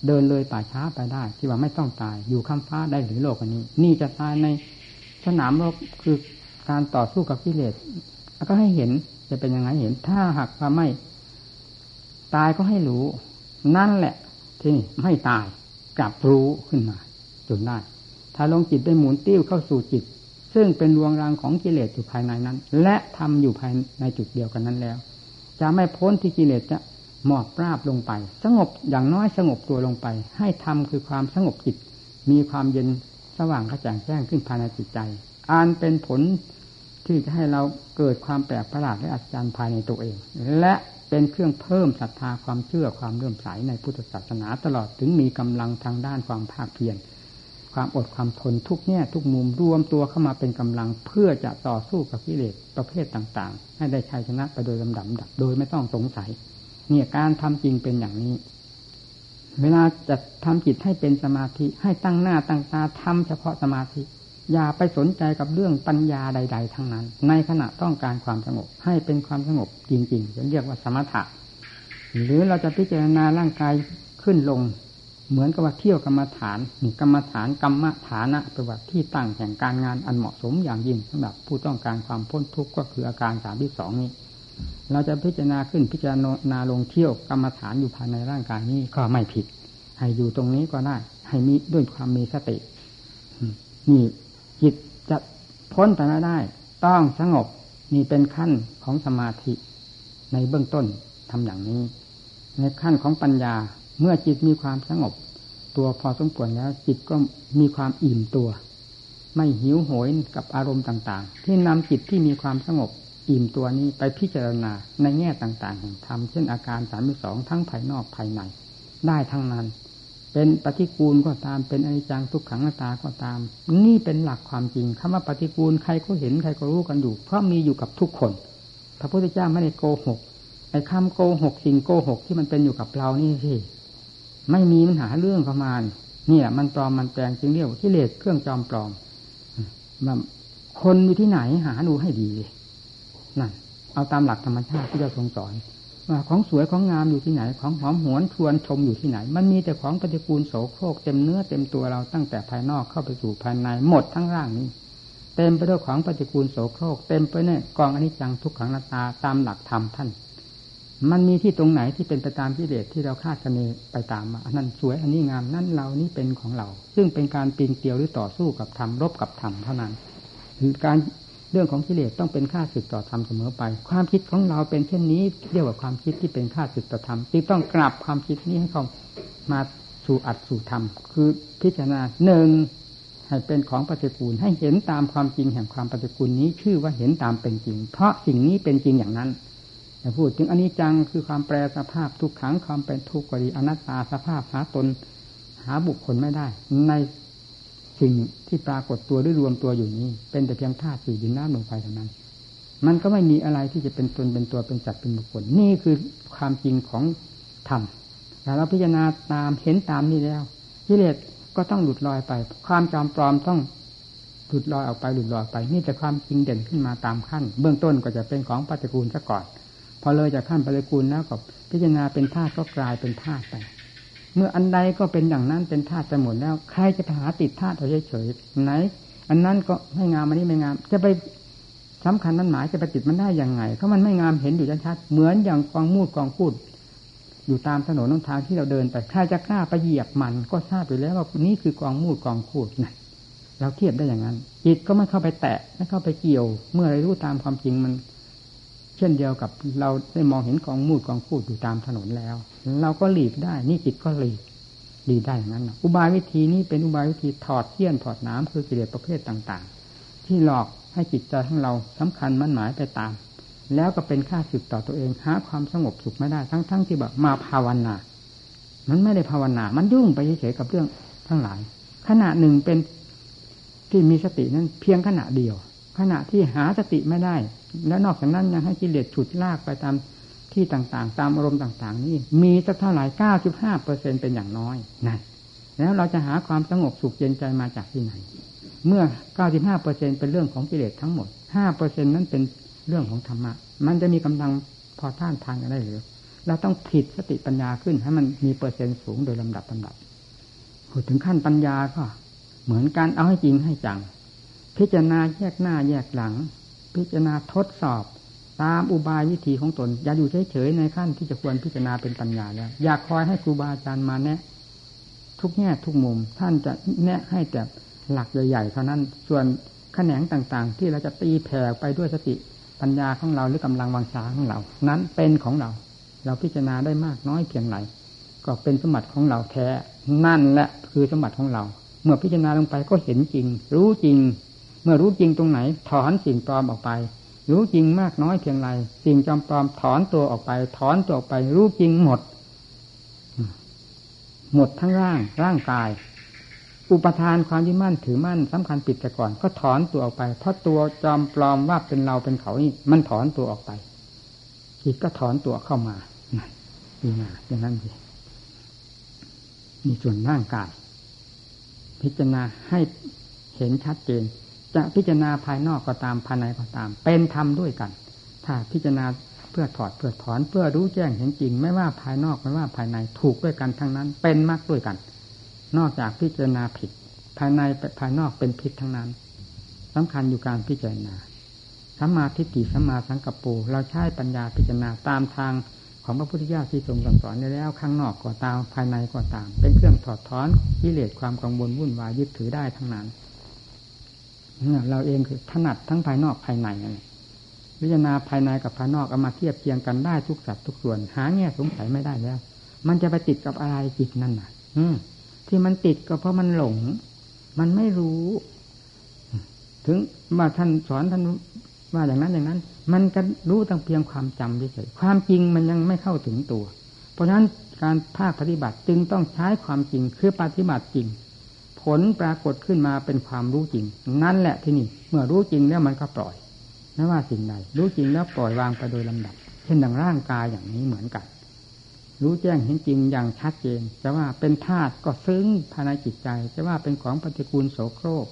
เดินเลยป่าช้าไปได้ ที่ว่าไม่ต้องตาย อยู่ข้ามฟ้าได้หรือโลกอันนี้ นี่จะตายในสนามรบคือการต่อสู้กับกิเลสก็ให้เห็นจะเป็นยังไงเห็น ถ้าหากว่าไม่ ตายก็ให้รู้ นั่นแหละ ที่ไม่ตายกลับรู้ขึ้นมาจนได้ ถ้าลงจิตได้หมุนติ้วเข้าสู่จิต ซึ่งเป็นดวงรางของกิเลสอยู่ภายในนั้น และทำอยู่ภายในจุดเดียวกันนั้นแล้ว จะไม่พ้นที่กิเลสจะหมอบราบลงไป สงบอย่างน้อยสงบตัวลงไป ให้ทำคือความสงบจิต มีความเย็นสว่างกระจ่างแจ้งขึ้นภายในจิตใจอันเป็นผลที่จะให้เราเกิดความแปลกประหลาดและอัศจรรย์ภายในตัวเอง และเป็นเครื่องเพิ่มศรัทธาความเชื่อความเลื่อมใสในพุทธศาสนาตลอดถึงมีกำลังทางด้านความภาคเพียร ความอดความทนทุกแง่ทุกมุมรวมตัวเข้ามาเป็นกำลังเพื่อจะต่อสู้กับกิเลสประเภทต่างๆ ให้ได้ชัยชนะไปโดยลำดับดับโดยไม่ต้องสงสัย เนี่ยการทำจริงเป็นอย่างนี้ เวลาจะทำจิตให้เป็นสมาธิให้ตั้งหน้าตั้งตาทำเฉพาะสมาธิ อย่าไปสนใจกับเรื่องปัญญาใด ๆ ทั้งนั้น ในขณะต้องการความสงบ ให้เป็นความสงบจริงๆจะเรียกว่าสมถะหรือเราจะพิจารณาร่างกายขึ้นลง เหมือนกับว่าเที่ยวกรรมฐานนี่กรรมฐานกรรมฐานะเป็นว่าที่ตั้งแห่งการงานอันเหมาะสมอย่างยิ่งสำหรับผู้ต้องการความพ้นทุกข์ก็คืออาการสามที่สองนี้ เราจะพิจารณาขึ้นพิจารณาลงเที่ยวกรรมฐานอยู่ภายในร่างกายนี้ก็ไม่ผิด ให้อยู่ตรงนี้ก็ได้ ให้มีด้วยความมีสตินี่จิตจะพ้นไปไม่ได้ ต้องสงบนี่เป็นขั้นของสมาธิในเบื้องต้นทำอย่างนี้ ในขั้นของปัญญา เมื่อจิตมีความสงบ ตัวพอสมควรแล้ว จิตก็มีความอิ่มตัว ไม่หิวโหยกับอารมณ์ต่างๆ ที่นำจิตที่มีความสงบ อิ่มตัวนี้ไปพิจารณาในแง่ต่างๆแห่งธรรมเช่นอาการสามสองทั้งภายนอกภายใน ได้ทั้งนั้น เป็นปฏิกูลก็ตามเป็นอนิจจังทุกขังตาก็ตาม นี่เป็นหลักความจริงคำว่าปฏิกูลใครก็เห็นใครก็รู้กันอยู่ เพราะมีอยู่กับทุกคน พระพุทธเจ้าไม่ได้โกหกไอ้คำโกหกสิ่งโกหกที่มันเป็นอยู่กับเรานี่สิ ไม่มีปัญหาเรื่องประมาณเนี่ยมันปลอมมันแปลงจึงเรียกว่ากิเลสเครื่องจอมปลอมคนอยู่ที่ไหนหาดูให้ดีนั่นเอาตามหลักธรรมชาติที่เราทรงสอนว่าของสวยของงามอยู่ที่ไหน ของหอมหวนชวนชมอยู่ที่ไหน มันมีแต่ของปฏิกูลโสโครกเต็มเนื้อเต็มตัวเราตั้งแต่ภายนอกเข้าไปสู่ภายในหมดทั้งร่างนี้ เต็มไปด้วยของปฏิกูลโสโครก เต็มไปเนี่ยกองอนิจจังทุกขังนาตาตามหลักธรรมท่าน มันมีที่ตรงไหนที่เป็นไปตามพิเดชที่เราคาดคะเนไปตามมาอันนั้นสวยอันนี้งามนั่นเรานี่เป็นของเรา ซึ่งเป็นการปีนเกลียวหรือต่อสู้กับธรรมรบกับธรรมเท่านั้นการเรื่องของกิเลสต้องเป็นค่าศึกต่อธรรมเสมอไป ความคิดของเราเป็นเช่นนี้เรียกว่าความคิดที่เป็นค่าศึกต่อธรรมจึงต้องกลับความคิดนี้ให้เขามาสู่อัดสู่ธรรมคือพิจารณาหนึ่งให้เป็นของปฏิกูลให้เห็นตามความจริงแห่งความปฏิกูลนี้ชื่อว่าเห็นตามเป็นจริง เพราะสิ่งนี้เป็นจริงอย่างนั้น แต่พูดถึงอนิจจังคือความแปรสภาพทุกขังความเป็นทุกข์กดีอนัตตาสภาพหาตนหาบุคคลไม่ได้ ในสิ่งที่ปรากฏตัวหรือรวมตัวอยู่นี้ เป็นแต่เพียงธาตุสี่ดินน้ำลมไฟเท่านั้น มันก็ไม่มีอะไรที่จะเป็นตนเป็นตัวเป็นจัดเป็นบุคคล นี่คือความจริงของธรรมแต่เราพิจารณาตามเห็นตามนี้แล้วกิเลสก็ต้องหลุดลอยไป ความจำปลอมต้องหลุดลอยออกไปหลุดลอยไป นี่แต่ความจริงเด่นขึ้นมาตามขั้น เบื้องต้นก็จะเป็นของปฏิกูลซะก่อน พอเลยจากขั้นปฏิกูลแล้วก็พิจารณาเป็นธาตุก็กลายเป็นธาตุไป เมื่ออันใดก็เป็นอย่างนั้นเป็นธาตุไปหมดแล้ว ใครจะไปหาติดธาตุเอาเฉยๆไหน อันนั้นก็ไม่งามอันนี้ไม่งาม จะไปสำคัญนั้นหมายจะไปติดมันได้อยังไงเพราะมันไม่งามเห็นอยู่ชัดๆเหมือนอย่างกองมูดกองพูด อยู่ตามถนนนทางที่เราเดินไปใครจะกล้าไปเหยียบมันก็ทราบอยู่แล้วว่านี่คือกองมูดกองพูดนะเราเทียบได้อย่างนั้นจิตก็ไม่เข้าไปแตะไม่เข้าไปเกี่ยว เมื่อไรรู้ตามความจริงมัน เช่นเดียวกับเราได้มองเห็นกองมูดกองพูดอยู่ตามถนนแล้ว เราก็หลีกได้ นี่จิตก็หลีกหลีกได้อย่างนั้นอุบายวิธีนี้เป็นอุบายวิธีถอดเที่ยนถอดน้ำคือกิเลสประเภทต่างๆ ที่หลอกให้จิตใจของเราสำคัญมั่นหมายไปตาม แล้วก็เป็นค่าสึกต่อตัวเองหาความสงบสุขไม่ได้ทั้งๆทที่แบบมาภาวนา มันไม่ได้ภาวนา มันยุ่งไปเฉยๆกับเรื่องทั้งหลาย ขณะหนึ่งเป็นที่มีสตินั้นเพียงขณะเดียว ขณะที่หาสติไม่ได้ แล้วนอกจากนั้นยังให้กิเลสฉุดลากไปตามที่ต่างๆ ตามอารมณ์ต่าง ๆ นี่มีสักเท่าไหร่เก้าสิบห้าเปอร์เซ็นเป็นอย่างน้อยนั่นแล้วเราจะหาความสงบสุขเย็นใจมาจากที่ไหน เมื่อเก้าสิบห้าเปอร์เซ็นเป็นเรื่องของกิเลสทั้งหมดห้าเปอร์เซ็นนั้นเป็นเรื่องของธรรมะ มันจะมีกำลังพอต้านทานกันได้หรือเราต้องผิดสติปัญญาขึ้นให้มันมีเปอร์เซ็นต์สูงโดยลำดับลำดับพูดถึงขั้นปัญญาก็ เหมือนการเอาให้จริงให้จัง พิจารณาแยกหน้าแยกหลัง พิจารณาทดสอบ ตามอุบายวิธีของตน อย่าอยู่เฉยๆในขั้นที่จะควรพิจารณาเป็นปัญญาแล้วอย่าคอยให้ครูบาอาจารย์มาแนะ ทุกแง่ทุกมุม ท่านจะแนะให้แต่หลักใหญ่ๆเท่านั้น ส่วนแขนงต่างๆ ที่เราจะตีแผ่ไปด้วยสติปัญญาของเราหรือกำลังวังชาของเรา นั้นเป็นของเรา เราพิจารณาได้มากน้อยเพียงไรก็เป็นสมบัติของเราแท้นั่นแหละคือสมบัติของเรา เมื่อพิจารณาลงไปก็เห็นจริง รู้จริง เมื่อรู้จริงตรงไหน ถอนสิ่งปลอมออกไป รู้จริงมากน้อยเพียงไรสิ่งจอมปลอมถอนตัวออกไป ถอนตัวออกไป รู้จริงหมด หมดทั้งร่าง ร่างกาย อุปทานความยึดมั่นถือมั่นสำคัญปิดแต่ก่อน ก็ถอนตัวออกไป เพราะตัวจอมปลอมว่าเป็นเราเป็นเขานี่มันถอนตัวออกไปจิตก็ถอนตัวเข้ามานี่นะอย่างนั้นสิมีส่วนร่างกาย พิจารณาให้เห็นชัดเจน จะพิจารณาภายนอกก็ตามภายในก็ตาม เป็นธรรมด้วยกัน ถ้าพิจารณาเพื่อถอดเพื่อถอนเพื่อรู้แจ้งเห็นจริง ไม่ว่าภายนอกไม่ว่าภายในถูกด้วยกันทั้งนั้น เป็นมากด้วยกัน นอกจากพิจารณาผิด ภายในภายนอกเป็นผิดทั้งนั้นสำคัญอยู่การพิจารณาสัมมาทิฏฐิสัมมาสังกัปปูเราใช้ปัญญาพิจารณาตามทางของพระพุทธเจ้าที่ทรงสั่งสอนแล้วข้างนอกก็ตามภายในก็ตาม เป็นเครื่องถอดถอนกิเลสความกังวลวุ่นวายยึดถือได้ทั้งนั้น เราเองคือถนัดทั้งภายนอกภายในนพิจารณาภายในกับภายนอกเอามาเทียบเทียงกันได้ทุกสัดทุกส่วน หาแง่สงสัยไม่ได้แล้ว มันจะไปติดกับอะไรจิตนั่นน่ะ อืที่มันติดก็เพราะมันหลง มันไม่รู้ ถึงว่าท่านสอนท่านว่าอย่างนั้นอย่างนั้น มันก็รู้ตั้งเพียงความจำเฉยความจริงมันยังไม่เข้าถึงตัว เพราะฉะนั้นการภาคปฏิบัติจึงต้องใช้ความจริงคือปฏิบัติจริง ผลปรากฏขึ้นมาเป็นความรู้จริง นั่นแหละที่นี่ เมื่อรู้จริงแล้วมันก็ปล่อยไม่ว่าสิ่งใดรู้จริงแล้วปล่อยวางไปโดยลำดับ เช่นดังร่างกายอย่างนี้เหมือนกัน รู้แจ้งเห็นจริงอย่างชัดเจน จะว่าเป็นธาตุก็ซึ้งภายในจิตใจ จะว่าเป็นของปฏิกูลโสโครก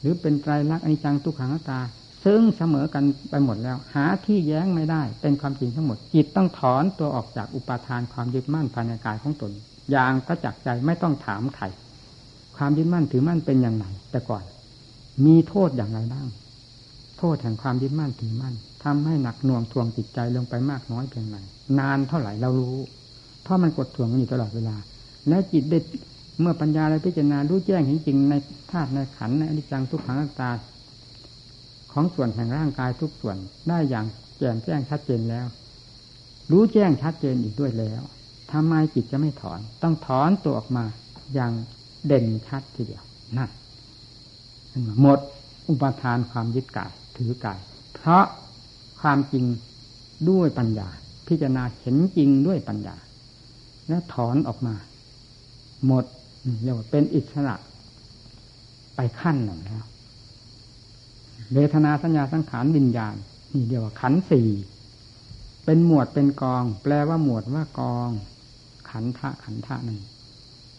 หรือเป็นไตรลักษณ์อนิจจังทุกขังตาซึ่งเสมอกันไปหมดแล้ว หาที่แย้งไม่ได้ เป็นความจริงทั้งหมด จิตต้องถอนตัวออกจากอุปาทานความยึดมั่นภายในกายของตน อย่างประจักษ์ใจไม่ต้องถามใคร ความยึดมั่นถือมั่นเป็นอย่างไรแต่ก่อน มีโทษอย่างไรบ้าง โทษแห่งความยึดมั่นถือมั่นทำให้หนักหน่วงทวงจิตใจลงไปมากน้อยเพียงไรนานเท่าไหร่เรารู้ เพราะมันกดทวงอยู่ตลอดเวลา และจิตเด็ดเมื่อปัญญาและพิจารณารู้แจ้งเห็นจริงในธาตุในขันในอนิจจังทุกขังตาของส่วนแห่งร่างกายทุกส่วนได้อย่างแจ่มแจ้งชัดเจนแล้ว รู้แจ้งชัดเจนอีกด้วยแล้วทำไมจิตจะไม่ถอน ต้องถอนตัวออกมาอย่าง เด่นชัดทีเดียวนั่นหมดอุปทานความยึดกายถือกาย เพราะความจริงด้วยปัญญา พิจารณาเห็นจริงด้วยปัญญา และถอนออกมา หมดเรียกว่าเป็นอิสระไปขั้นหนึ่งแล้วเวทนาสัญญาสังขารวิญญาณนี่เดียวขันสี่เป็นหมวดเป็นกอง แปลว่าหมวดว่ากอง ขันทะขันทะหนึ่ง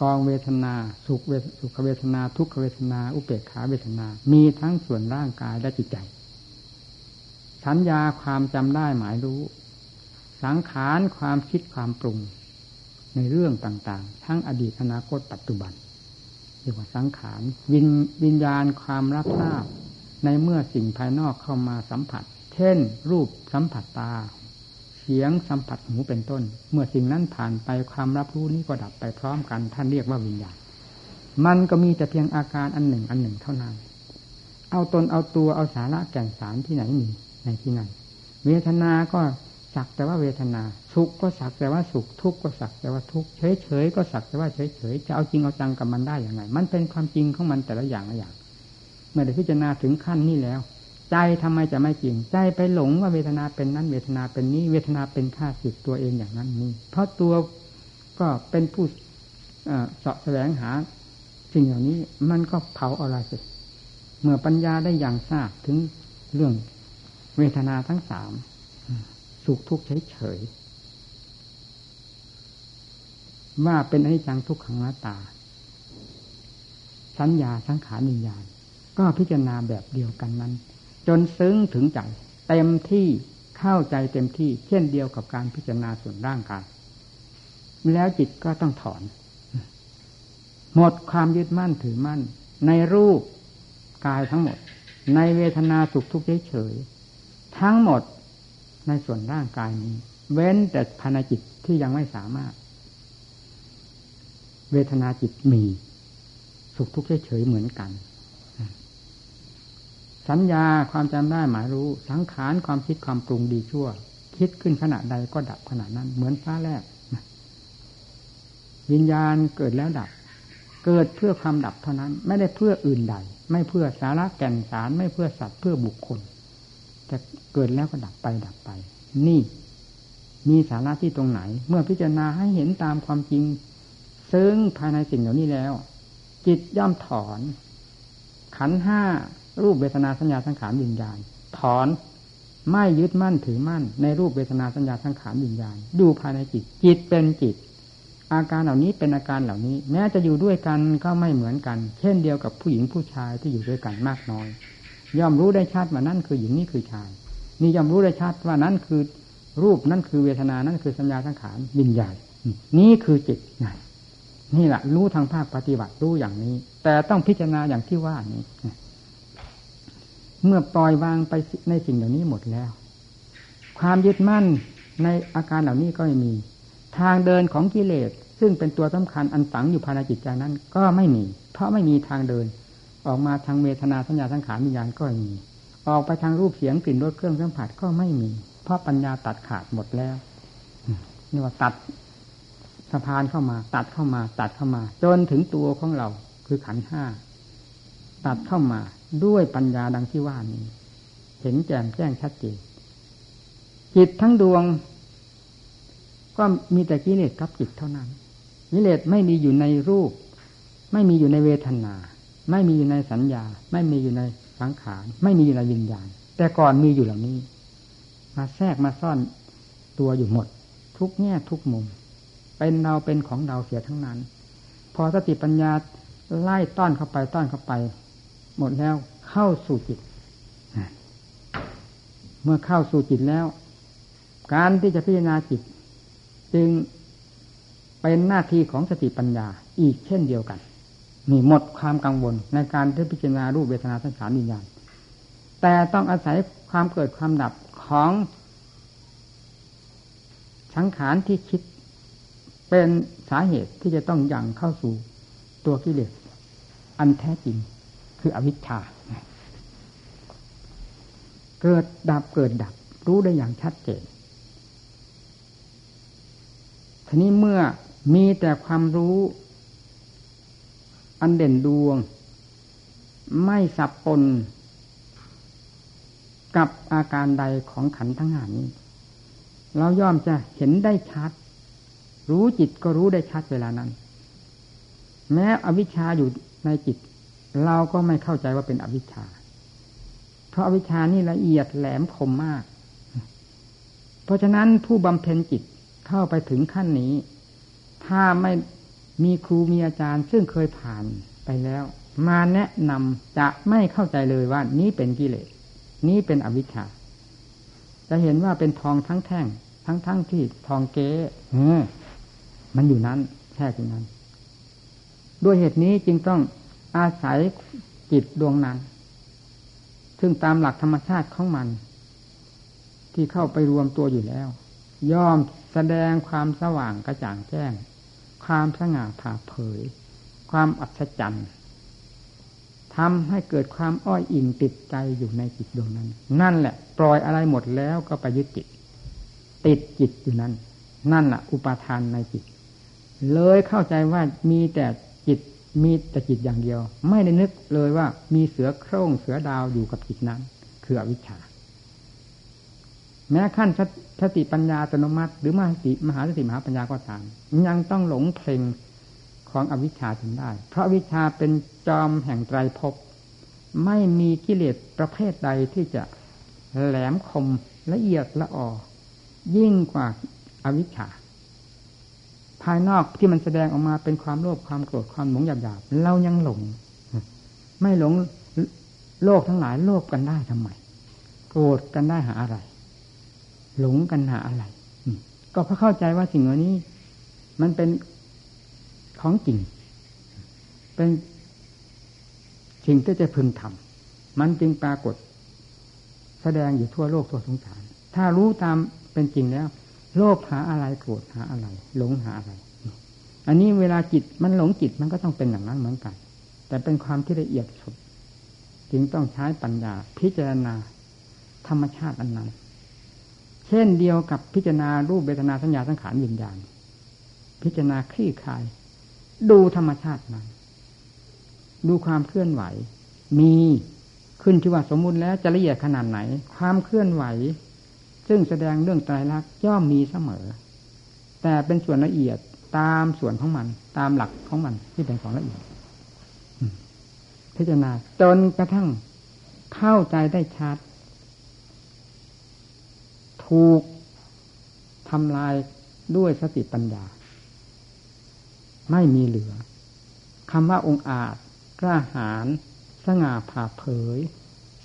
กองเวทนา สุขเวสุขเวทนา ทุกขเวทนา อุเบกขาเวทนา มีทั้งส่วนร่างกายและจิตใจ สัญญาความจำได้หมายรู้ สังขารความคิดความปรุง ในเรื่องต่างๆ ทั้งอดีตอนาคตปัจจุบันเรียกว่าสังขารวิญวิญญาณความรับทราบ ในเมื่อสิ่งภายนอกเข้ามาสัมผัส เช่น รูปสัมผัสตา เสียงสัมผัสหูเป็นต้น เมื่อสิ่งนั้นผ่านไปความรับรู้นี้ก็ดับไปพร้อมกัน ท่านเรียกว่าวิญญาณ มันก็มีแต่เพียงอาการอันหนึ่งอันหนึ่งเท่านั้น เอาตนเอาตัวเอาสาระแก่นสารที่ไหนมีในที่นั้นเวทนา ก็สักแต่ว่าเวทนา สุขก็สักแต่ว่าสุข ทุกข์ก็สักแต่ว่าทุกข์ เฉยเฉยก็สักแต่ว่าเฉยเฉยจะเอาจริงเอาจังกับมันได้อย่างไร มันเป็นความจริงของมันแต่ละอย่างละอย่าง เมื่อได้พิจารณาถึงขั้นนี้แล้ว ใจทำไมจะไม่จริง ใจไปหลงว่าเวทนาเป็นนั้น เวทนาเป็นนี้ เวทนาเป็นข้าศึกตัวเองอย่างนั้นนี้ เพราะตัวก็เป็นผู้เสาะแสวงหาสิ่งเหล่านี้มันก็เผาอะไรสิเมื่อปัญญาได้อย่างทราบถึงเรื่องเวทนาทั้งสามสุขทุกข์เฉยๆว่าเป็นอนิจจังทุกขังนาตา สัญญาสังขารวิญญาณ ก็พิจารณาแบบเดียวกันนั้น จนซึ้งถึงใจ เต็มที่เข้าใจเต็มที่ เช่นเดียวกับการพิจารณาส่วนร่างกายแล้วจิตก็ต้องถอน หมดความยึดมั่นถือมั่น ในรูปกายทั้งหมด ในเวทนาสุขทุกข์เฉยทั้งหมดในส่วนร่างกายนี้ เว้นแต่ภายในจิตที่ยังไม่สามารถ เวทนาจิตมี สุขทุกข์เฉยเหมือนกัน สัญญาความจำได้หมายรู้ สังขารความคิดความปรุงดีชั่ว คิดขึ้นขณะใดก็ดับขณะนั้น เหมือนฟ้าแลบวิญญาณเกิดแล้วดับ เกิดเพื่อความดับเท่านั้น ไม่ได้เพื่ออื่นใด ไม่เพื่อสาระแก่นสาร ไม่เพื่อสัตว์เพื่อบุคคลแต่เกิดแล้วก็ดับไปดับไป นี่ มีสาระที่ตรงไหน เมื่อพิจารณาให้เห็นตามความจริง ซึ่งภายในสิ่งเหล่านี้แล้ว จิตย่อมถอน ขันห้า รูปเวทนาสัญญาสังขารวิญญาณ ถอนไม่ยึดมั่นถือมั่น ในรูปเวทนาสัญญาสังขารวิญญาณอยู่ภายในจิต จิตเป็นจิต อาการเหล่านี้เป็นอาการเหล่านี้ แม้จะอยู่ด้วยกันก็ไม่เหมือนกัน เช่นเดียวกับผู้หญิงผู้ชายที่อยู่ด้วยกันมากน้อย ย่อมรู้ได้ชัดว่านั่นคือหญิงนี่คือชาย นี่ย่อมรู้ได้ชัดว่านั่นคือ รูปนั่นคือเวทนานั่นคือสัญญาสังขารวิญญาณนี่คือจิตนี่แหละรู้ทางภาคปฏิบัติรู้อย่างนี้ แต่ต้องพิจารณาอย่างที่ว่านี้ เมื่อปล่อยวางไปในสิ่งเหล่านี้หมดแล้ว ความยึดมั่นในอาการเหล่านี้ก็ไม่มี ทางเดินของกิเลสซึ่งเป็นตัวสำคัญอันฝังอยู่ภายในจิตใจนั้น ก็ไม่มี เพราะไม่มีทางเดิน ออกมาทางเวทนาสัญญาสังขารวิญญาณก็ไม่มี ออกไปทางรูปเสียงกลิ่นรสเครื่องสัมผัสก็ไม่มี เพราะปัญญาตัดขาดหมดแล้วนี่ว่าตัดสะพานเข้ามา ตัดเข้ามา ตัดเข้ามา จนถึงตัวของเราคือขันห้าตัดเข้ามา ด้วยปัญญาดังที่ว่านี้ เห็นแจ่มแจ้งชัดเจนจิตทั้งดวง ก็มีแต่กิเลสกับจิตเท่านั้นกิเลสไม่มีอยู่ในรูป ไม่มีอยู่ในเวทนา ไม่มีอยู่ในสัญญา ไม่มีอยู่ในสังขาร ไม่มีอยู่ในวิญญาณ แต่ก่อนมีอยู่เหล่านี้ มาแทรกมาซ่อนตัวอยู่หมด ทุกแง่ทุกมุม เป็นเราเป็นของเราเสียทั้งนั้น พอสติปัญญาไล่ต้อนเข้าไปต้อนเข้าไป หมดแล้วเข้าสู่จิต เมื่อเข้าสู่จิตแล้ว การที่จะพิจารณาจิต จึงเป็นหน้าที่ของสติปัญญาอีกเช่นเดียวกันนี่หมดความกังวลในการที่พิจารณารูปเวทนาสังขาวิญญาณแต่ต้องอาศัยความเกิดความดับของสังขารที่คิดเป็นสาเหตุที่จะต้องยังเข้าสู่ตัวกิเลสอันแท้จริง คืออวิชชา เกิดดับเกิดดับ รู้ได้อย่างชัดเจนทีนี้เมื่อมีแต่ความรู้ อันเด่นดวง ไม่สับปน กับอาการใดของขันทั้งหานี้ เราย่อมจะเห็นได้ชัด รู้จิตก็รู้ได้ชัดเวลานั้น แม้อวิชชาอยู่ในจิต เราก็ไม่เข้าใจว่าเป็นอวิชชา เพราะอวิชชานี่ละเอียดแหลมคมมาก เพราะฉะนั้นผู้บำเพ็ญจิตเข้าไปถึงขั้นนี้ ถ้าไม่มีครูมีอาจารย์ ซึ่งเคยผ่านไปแล้ว มาแนะนำจะไม่เข้าใจเลยว่านี้เป็นกิเลสนี้เป็นอวิชชา จะเห็นว่าเป็นทองทั้งแท่ง ทั้งทั้งที่ทองเก๊มันอยู่นั้นแค่อยู่นั้น ด้วยเหตุนี้จึงต้อง อาศัยจิตดวงนั้น ซึ่งตามหลักธรรมชาติของมัน ที่เข้าไปรวมตัวอยู่แล้ว ย่อมแสดงความสว่างกระจ่างแจ้ง ความสง่าผ่าเผย ความอัศจรรย์ทำให้เกิดความอ้อยอิงติดใจอยู่ในจิตดวงนั้น นั่นแหละ ปล่อยอะไรหมดแล้วก็ไปยึดจิต ติดจิตอยู่นั้น นั่นแหละอุปาทานในจิต เลยเข้าใจว่ามีแต่ มีแต่จิตอย่างเดียว ไม่ได้นึกเลยว่ามีเสือโคร่งเสือดาวอยู่กับจิตนั้น คืออวิชชา แม้ขั้นสติปัญญาอัตโนมัติ หรือมหาสติมหาสติมหาปัญญาก็ตาม ยังต้องหลงเพลงของอวิชชาถึงได้ เพราะวิชาเป็นจอมแห่งไตรภพไม่มีกิเลสประเภทใดที่จะแหลมคมละเอียดละออยิ่งกว่าอาวิชชา ภายนอกที่มันแสดงออกมาเป็นความโลภความโกรธความหลงหยาบๆเรายังหลง ไม่หลงโลกทั้งหลายโลภกันได้ทำไมโกรธกันได้หาอะไร หลงกันหาอะไรก็เพราะเข้าใจว่าสิ่งเหล่านี้ มันเป็นของจริง เป็นสิ่งที่จะพึงทำมันจึงปรากฏ แสดงอยู่ทั่วโลกทั่วสงสาร ถ้ารู้ตามเป็นจริงแล้ว โลภหาอะไรโกรธหาอะไร หลงหาอะไร อันนี้เวลาจิตมันหลงจิตมันก็ต้องเป็นอย่างนั้นเหมือนกัน แต่เป็นความที่ละเอียดสุด จึงต้องใช้ปัญญา พิจารณา ธรรมชาติอันนั้น เช่นเดียวกับพิจารณารูปเวทนาสัญญาสังขารวิญญาณ พิจารณาคลี่คลาย ดูธรรมชาตินั้นดูความเคลื่อนไหว มีขึ้นที่ว่าสมมุติแล้วจะละเอียดขนาดไหน ความเคลื่อนไหว ซึ่งแสดงเรื่องไตรลักษณ์ย่อมมีเสมอ แต่เป็นส่วนละเอียดตามส่วนของมัน ตามหลักของมันที่เป็นของละเอียดพิจารณาจนกระทั่งเข้าใจได้ชัด ถูกทำลายด้วยสติปัญญา ไม่มีเหลือคำว่าองค์อาจกล้าหาญสง่าผ่าเผย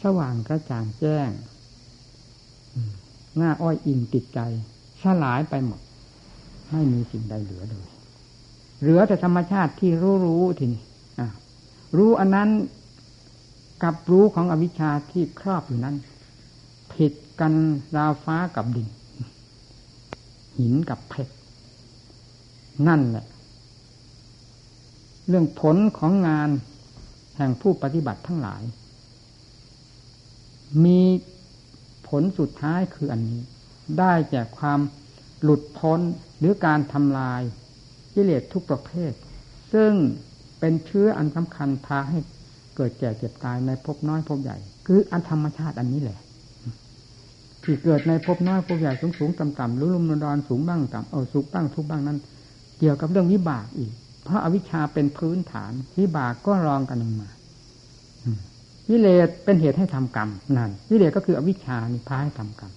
สว่างกระจ่างแจ้ง หน้าอ้อยอิงติดใจสลายไปหมด ไม่มีสิ่งใดเหลือเลย เหลือแต่ธรรมชาติที่รู้รู้ทีนี้รู้อันนั้นกับรู้ของอวิชชาที่ครอบอยู่นั้น ผิดกันราวฟ้ากับดิน หินกับเพชรนั่นแหละ เรื่องผลของงานแห่งผู้ปฏิบัติทั้งหลาย มี ผลสุดท้ายคืออันนี้ ได้แก่ความหลุดพ้นหรือการทำลายกิเลสทุกประเภท ซึ่งเป็นเชื้ออันสำคัญพาให้เกิดแก่เจ็บตายในภพน้อยภพใหญ่ คืออันธรรมชาติอันนี้แหละที่เกิดในภพน้อยภพใหญ่สูงสูงต่ำต่ำรุ่มรุ่มดอนสูงบ้างต่ำเอาสุขบ้างทุกบ้างนั้น เกี่ยวกับเรื่องวิบากอีก เพราะอาวิชชาเป็นพื้นฐานวิบากก็รองกันลงมา วิเลศเป็นเหตุให้ทำกรรมนั่นวิเลศก็คืออวิชชานี่พาให้ทำกรรม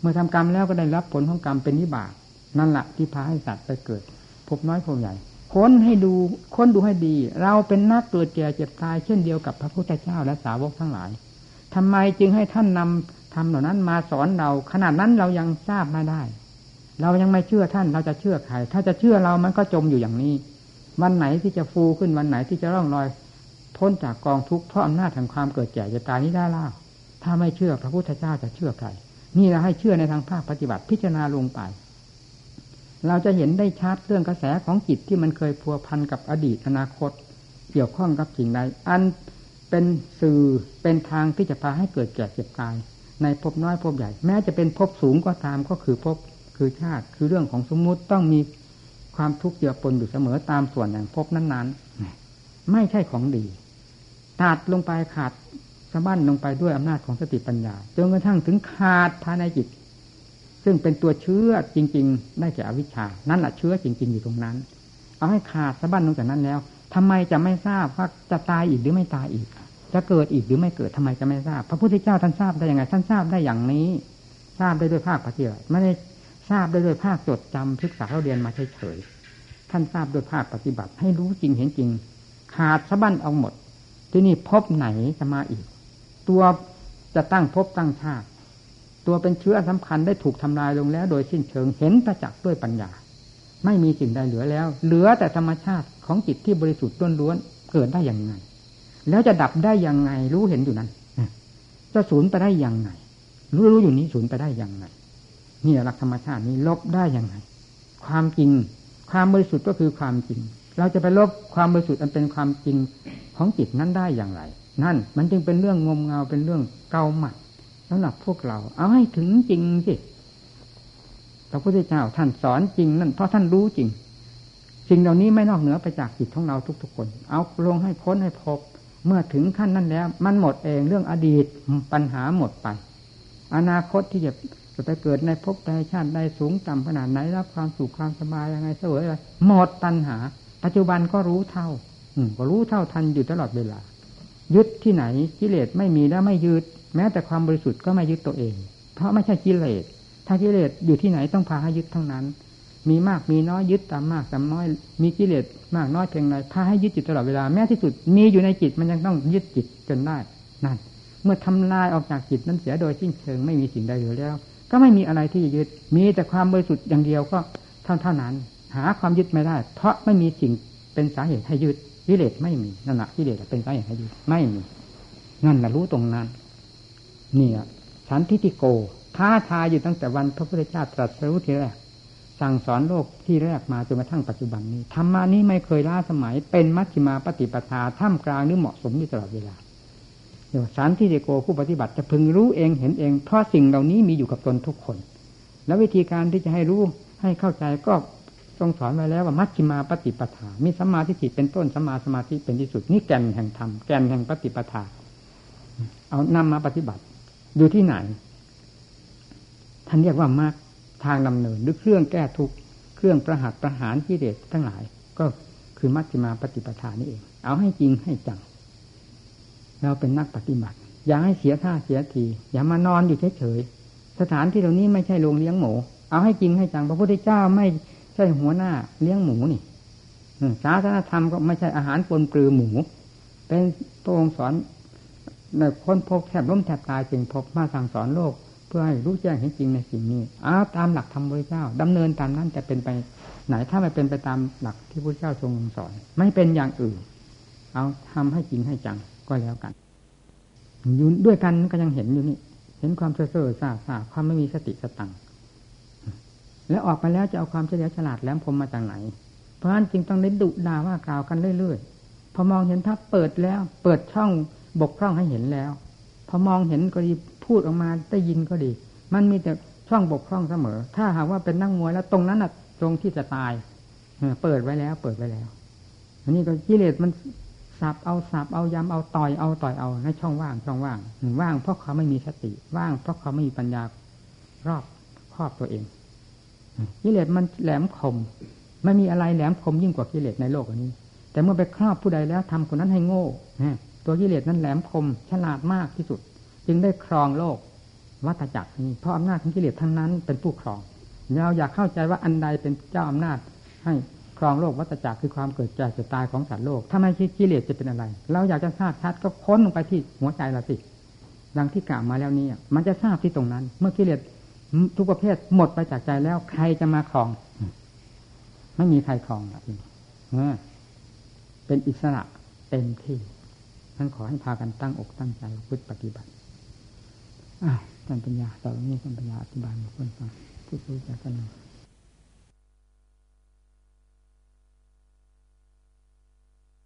เมื่อทำกรรมแล้วก็ได้รับผลของกรรมเป็นวิบากนั่นแหละที่พาให้สัตว์ไปเกิดภพน้อยภพใหญ่ ค้นให้ดูค้นดูให้ดี เราเป็นนักเกิดแก่เจ็บตายเช่นเดียวกับพระพุทธเจ้าและสาวกทั้งหลายทำไมจึงให้ท่านนำทำเหล่านั้นมาสอนเรา ขนาดนั้นเรายังทราบไม่ได้ เรายังไม่เชื่อท่านเราจะเชื่อใคร ถ้าจะเชื่อเรามันก็จมอยู่อย่างนี้ วันไหนที่จะฟูขึ้นวันไหนที่จะร่องรอย พ้นจากกองทุกข์เพราะอำนาจแห่งความเกิดแก่จ็บตายนี้ได้ล่าถ้าไม่เชื่อพระพุทธเจ้าจะเชื่อใครนี่เราให้เชื่อในทางภาคปฏิบัติพิจารณาลงไป เราจะเห็นได้ชัดเรื่องกระแสของจิตที่มันเคยพัวพันกับอดีตอนาคต เกี่ยวข้องกับสิ่งใด อันเป็นสื่อเป็นทางที่จะพาให้เกิดแก่เจ็บตาย ในภพน้อยภพใหญ่ แม้จะเป็นภพสูงก็ตามก็คือภพคือชาติ คือเรื่องของสมมุติต้องมีความทุกข์เกี่ยวปนอยู่เสมอตามส่วนอย่างภพนั้นๆ ไม่ใช่ของดี ตัดลงไปขาดสะบั้นลงไปด้วยอำนาจของสติปัญญาจนกระทั่งถึงขาดภายในจิต ซึ่งเป็นตัวเชื้อจริง ๆ ได้แก่อวิชชา นั่นแหละเชื้อจริง ๆ อยู่ตรงนั้น เอาให้ขาดสะบั้นลงจากนั้นแล้วทำไมจะไม่ทราบว่าจะตายอีกหรือไม่ตายอีก จะเกิดอีกหรือไม่เกิดทำไมจะไม่ทราบ พระพุทธเจ้าท่านทราบได้ยังไง ท่านทราบได้อย่างนี้ ทราบได้ด้วยภาคปฏิบัติไม่ได้ทราบได้ด้วยภาคจดจำศึกษาเราเรียนมาเฉยๆท่านทราบด้วยภาคปฏิบัติ ให้รู้จริงเห็นจริง ขาดสะบั้นเอาหมด ที่นี่พบไหนจะมาอีก ตัวจะตั้งพบตั้งชาติ ตัวเป็นเชื้อสำคัญได้ถูกทำลายลงแล้ว โดยสิ้นเชิงเห็นประจักษ์ด้วยปัญญา ไม่มีสิ่งใดเหลือแล้ว เหลือแต่ธรรมชาติของจิตที่บริสุทธิ์ล้วนเกิดได้อย่างไง แล้วจะดับได้อยังไง รู้เห็นอยู่นั้นจะสูญไปได้อยังไงรู้รู้อยู่นี้สูญไปได้อยังไงนี่หลักธรรมชาตินี้ลบได้อยังไง ความจริง ความบริสุทธิ์ก็คือความจริง เราจะไปลบความบริสุทธิ์อันเป็นความจริงของจิตนั้นได้อย่างไร นั่น มันจึงเป็นเรื่องงมเงาเป็นเรื่องเกาหมัดสำหรับพวกเรา เอาให้ถึงจริงสิพระพุทธเจ้าท่านสอนจริงนั่นเพราะท่านรู้จริง สิ่งเหล่านี้ไม่นอกเหนือไปจากจิตของเราทุกๆคน เอาลงให้พ้นให้พบ เมื่อถึงขั้นนั้นแล้ว มันหมดเองเรื่องอดีตปัญหาหมดไป อนาคตที่จะจะไปเกิดในภพใดชาติใดสูงต่ำขนาดไหนรับความสุขความสบายยังไงเสวยอะไรหมดปัญหา ปัจจุบันก็รู้เท่า อืก็รู้เท่าทันอยู่ตลอดเวลา ยึดที่ไหนกิเลสไม่มีแล้วไม่ยึด แม้แต่ความบริสุทธิ์ก็ไม่ยึดตัวเอง เพราะไม่ใช่กิเลส ถ้ากิเลสอยู่ที่ไหนต้องพาให้ยึดทั้งนั้น มีมากมีน้อยยึดตามมากตามน้อย มีกิเลสมากน้อยเพียงไรพาให้ยึดจิตตลอดเวลา แม้ที่สุดมีอยู่ในจิตมันยังต้องยึดจิตจนได้ นั่น เมื่อทำลายออกจากจิตนั้นเสียโดยสิ้นเชิงไม่มีสิ่งใดเหลือแล้ว ก็ไม่มีอะไรที่ยึด มีแต่ความบริสุทธิ์อย่างเดียวก็เท่าเท่านั้น หาความยึดไม่ได้ เพราะไม่มีสิ่งเป็นสาเหตุให้ยึดกิเลสไม่มีนั่นแหละกิเลสเป็นสาเหตุให้ยึดไม่มีนั่นแหละรู้ตรงนั้น เนี่ยสันทิติโกท้าทายอยู่ตั้งแต่วันพระพุทธเจ้าตรัสรู้ทีแรกสั่งสอนโลกที่แรกมาจนกระทั่งปัจจุบันนี้ธรรมานี้ไม่เคยล้าสมัย เป็นมัชฌิมาปฏิปทาท่ามกลางหรือเหมาะสมอยู่ตลอดเวลาเดี๋ยวสันทิติโกผู้ปฏิบัติจะพึงรู้เองเห็นเอง เพราะสิ่งเหล่านี้มีอยู่กับตนทุกคน แล้ววิธีการที่จะให้รู้ให้เข้าใจก็ ทรงสอนไว้แล้วว่ามัชฌิมาปฏิปทา มีสัมมาทิฏฐิเป็นต้นสัมมาสมาธิเป็นที่สุด นี่แก่นแห่งธรรม แก่นแห่งปฏิปทา เอานำมาปฏิบัติดูที่ไหน ท่านเรียกว่ามรรคทางดำเนินหรือเครื่องแก้ทุกข์ เครื่องประหัตประหารกิเลสทั้งหลาย ก็คือมัชฌิมาปฏิปทานี่เอง เอาให้จริงให้จัง เราเป็นนักปฏิบัติ อย่าให้เสียท่าเสียที อย่ามานอนอยู่เฉยๆ สถานที่เหล่านี้ไม่ใช่โรงเลี้ยงหมู เอาให้จริงให้จัง พระพุทธเจ้าไม่ ช่หัวหน้าเลี้ยงหมูนี่ศาสนธรรมก็ไม่ใช่อาหารปนปลือหมู เป็นพระองค์สอนในคนพบแทบล้มแทบตายจึงพบมาสั่งสอนโลก เพื่อให้รู้แจ้งเห็นจริงในสิ่งนี้เอาตามหลักธรรมบริเจ้าดำเนินตามนั้นจะเป็นไปไหนถ้าไม่เป็นไปตามหลักที่พระเจ้าทรงสอน ไม่เป็นอย่างอื่น เอาทำให้จริงให้จังก็แล้วกันอยู่ด้วยกันก็ยังเห็นอยู่นี่ เห็นความเซ่อเซ่อซาซาความไม่มีสติสตัง แล้วออกไปแล้วจะเอาความเฉลียวฉลาดแหลมคมมาจากไหน เพราะฉะนั้นจึงต้องเน้ดุด่าว่ากล่าวกันเรื่อยๆ พอมองเห็นถ้าเปิดแล้ว เปิดช่องบกพร่องให้เห็นแล้ว พอมองเห็นก็ดีพูดออกมาได้ยินก็ดี มันมีแต่ช่องบกพร่องเสมอ ถ้าหากว่าเป็นนั่งมวยแล้วตรงนั้นน่ะตรงที่จะตายเปิดไว้แล้ว เปิดไว้แล้ว อันนี้ก็กิเลสมันสับเอาสับเอายำเอาต่อยเอาต่อยเอาในช่องว่างช่องว่างว่างเพราะเขาไม่มีสติว่างเพราะเขาไม่มีปัญญารอบครอบตัวเอง กิเลสมันแหลมคมไม่มีอะไรแหลมคมยิ่งกว่ากิเลสในโลกอันนี้ แต่เมื่อไปครอบผู้ใดแล้วทำคนนั้นให้โง่ตัวกิเลสนั้นแหลมคมฉลาดมากที่สุด จึงได้ครองโลกวัฏจักรนี้เพราะอำนาจของกิเลสทั้งนั้นเป็นผู้ครองเราอยากเข้าใจว่าอันใดเป็นเจ้าอำนาจ ให้ครองโลกวัฏจักรคือความเกิดแก่เจ็บตายของสัตว์โลกถ้าไม่คิดกิเลสจะเป็นอะไร เราอยากจะทราบชัดก็ค้นลงไปที่หัวใจเราสิดังที่กล่าวมาแล้วนี้มันจะทราบที่ตรงนั้น เมื่อกิเลส ทุกประเภทหมดไปจากใจแล้ว ใครจะมาครอง ไม่มีใครครองอะเป็นอิสระเต็มที่ท่านขอให้พากันตั้งอกตั้งใจพุทธปฏิบัติอ่าท่านปัญญาต่อนนี้ท่านปัญญาอธิบายมาคนฟังพูดคุยกัน